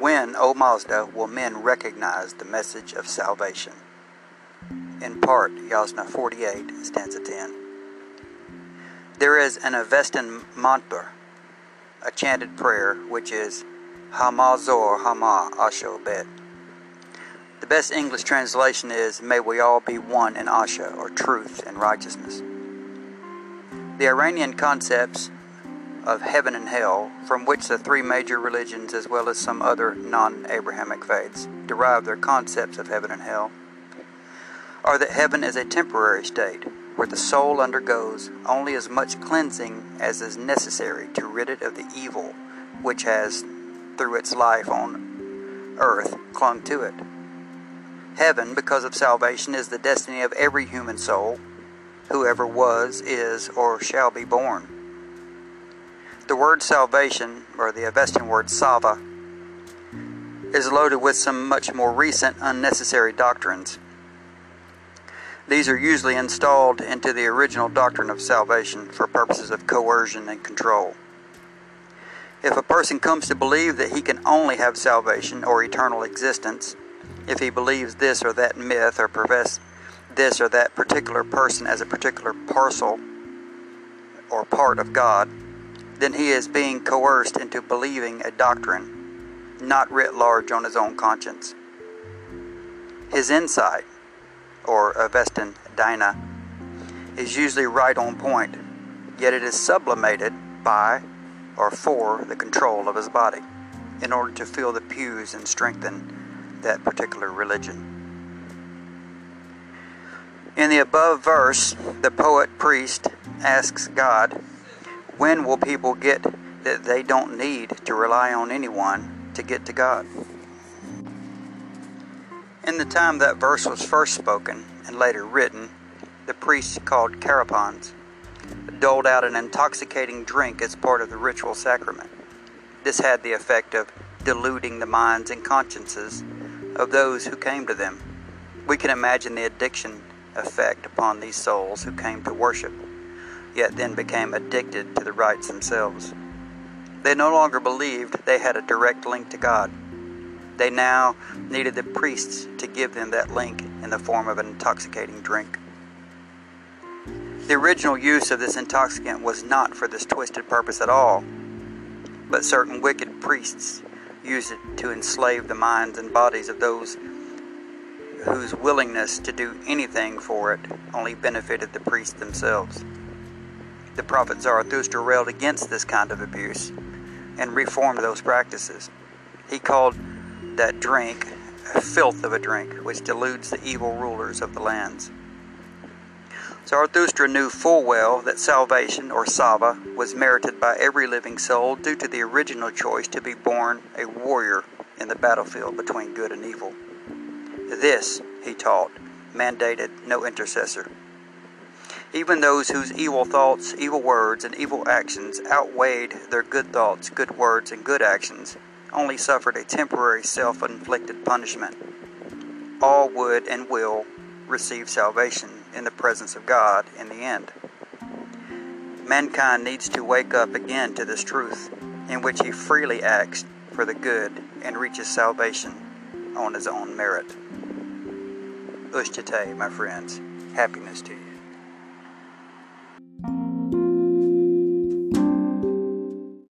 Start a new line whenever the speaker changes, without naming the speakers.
when, O Mazda, will men recognize the message of salvation? In part, Yasna 48, stanza 10. There is an Avestan mantra, a chanted prayer, which is Hama Zor Hama Asho Bet. The best English translation is May we all be one in Asha, or truth and righteousness. The Iranian concepts of heaven and hell, from which the three major religions, as well as some other non Abrahamic faiths, derive their concepts of heaven and hell, are that heaven is a temporary state where the soul undergoes only as much cleansing as is necessary to rid it of the evil which has, through its life on earth, clung to it. Heaven, because of salvation, is the destiny of every human soul, whoever was, is, or shall be born. The word salvation, or the Avestan word sava, is loaded with some much more recent unnecessary doctrines. These are usually installed into the original doctrine of salvation for purposes of coercion and control. If a person comes to believe that he can only have salvation or eternal existence if he believes this or that myth or profess this or that particular person as a particular parcel or part of God, then he is being coerced into believing a doctrine not writ large on his own conscience. His insight, or Avestan Dina, is usually right on point, yet it is sublimated by or for the control of his body in order to fill the pews and strengthen that particular religion. In the above verse, the poet priest asks God, When will people get that they don't need to rely on anyone to get to God? In the time that verse was first spoken and later written, the priests called Karapans doled out an intoxicating drink as part of the ritual sacrament. This had the effect of deluding the minds and consciences of those who came to them. We can imagine the addiction effect upon these souls who came to worship, yet then became addicted to the rites themselves. They no longer believed they had a direct link to God. They now needed the priests to give them that link in the form of an intoxicating drink. The original use of this intoxicant was not for this twisted purpose at all, but certain wicked priests used it to enslave the minds and bodies of those whose willingness to do anything for it only benefited the priests themselves. The prophet Zarathustra railed against this kind of abuse and reformed those practices. He called that drink a filth of a drink which deludes the evil rulers of the lands. Zarathustra knew full well that salvation, or Sava, was merited by every living soul due to the original choice to be born a warrior in the battlefield between good and evil. This, he taught, mandated no intercessor. Even those whose evil thoughts, evil words, and evil actions outweighed their good thoughts, good words, and good actions only suffered a temporary self inflicted punishment. All would and will receive salvation in the presence of God in the end. Mankind needs to wake up again to this truth, in which he freely acts for the good and reaches salvation on his own merit. Ushtate, my friends. Happiness to you.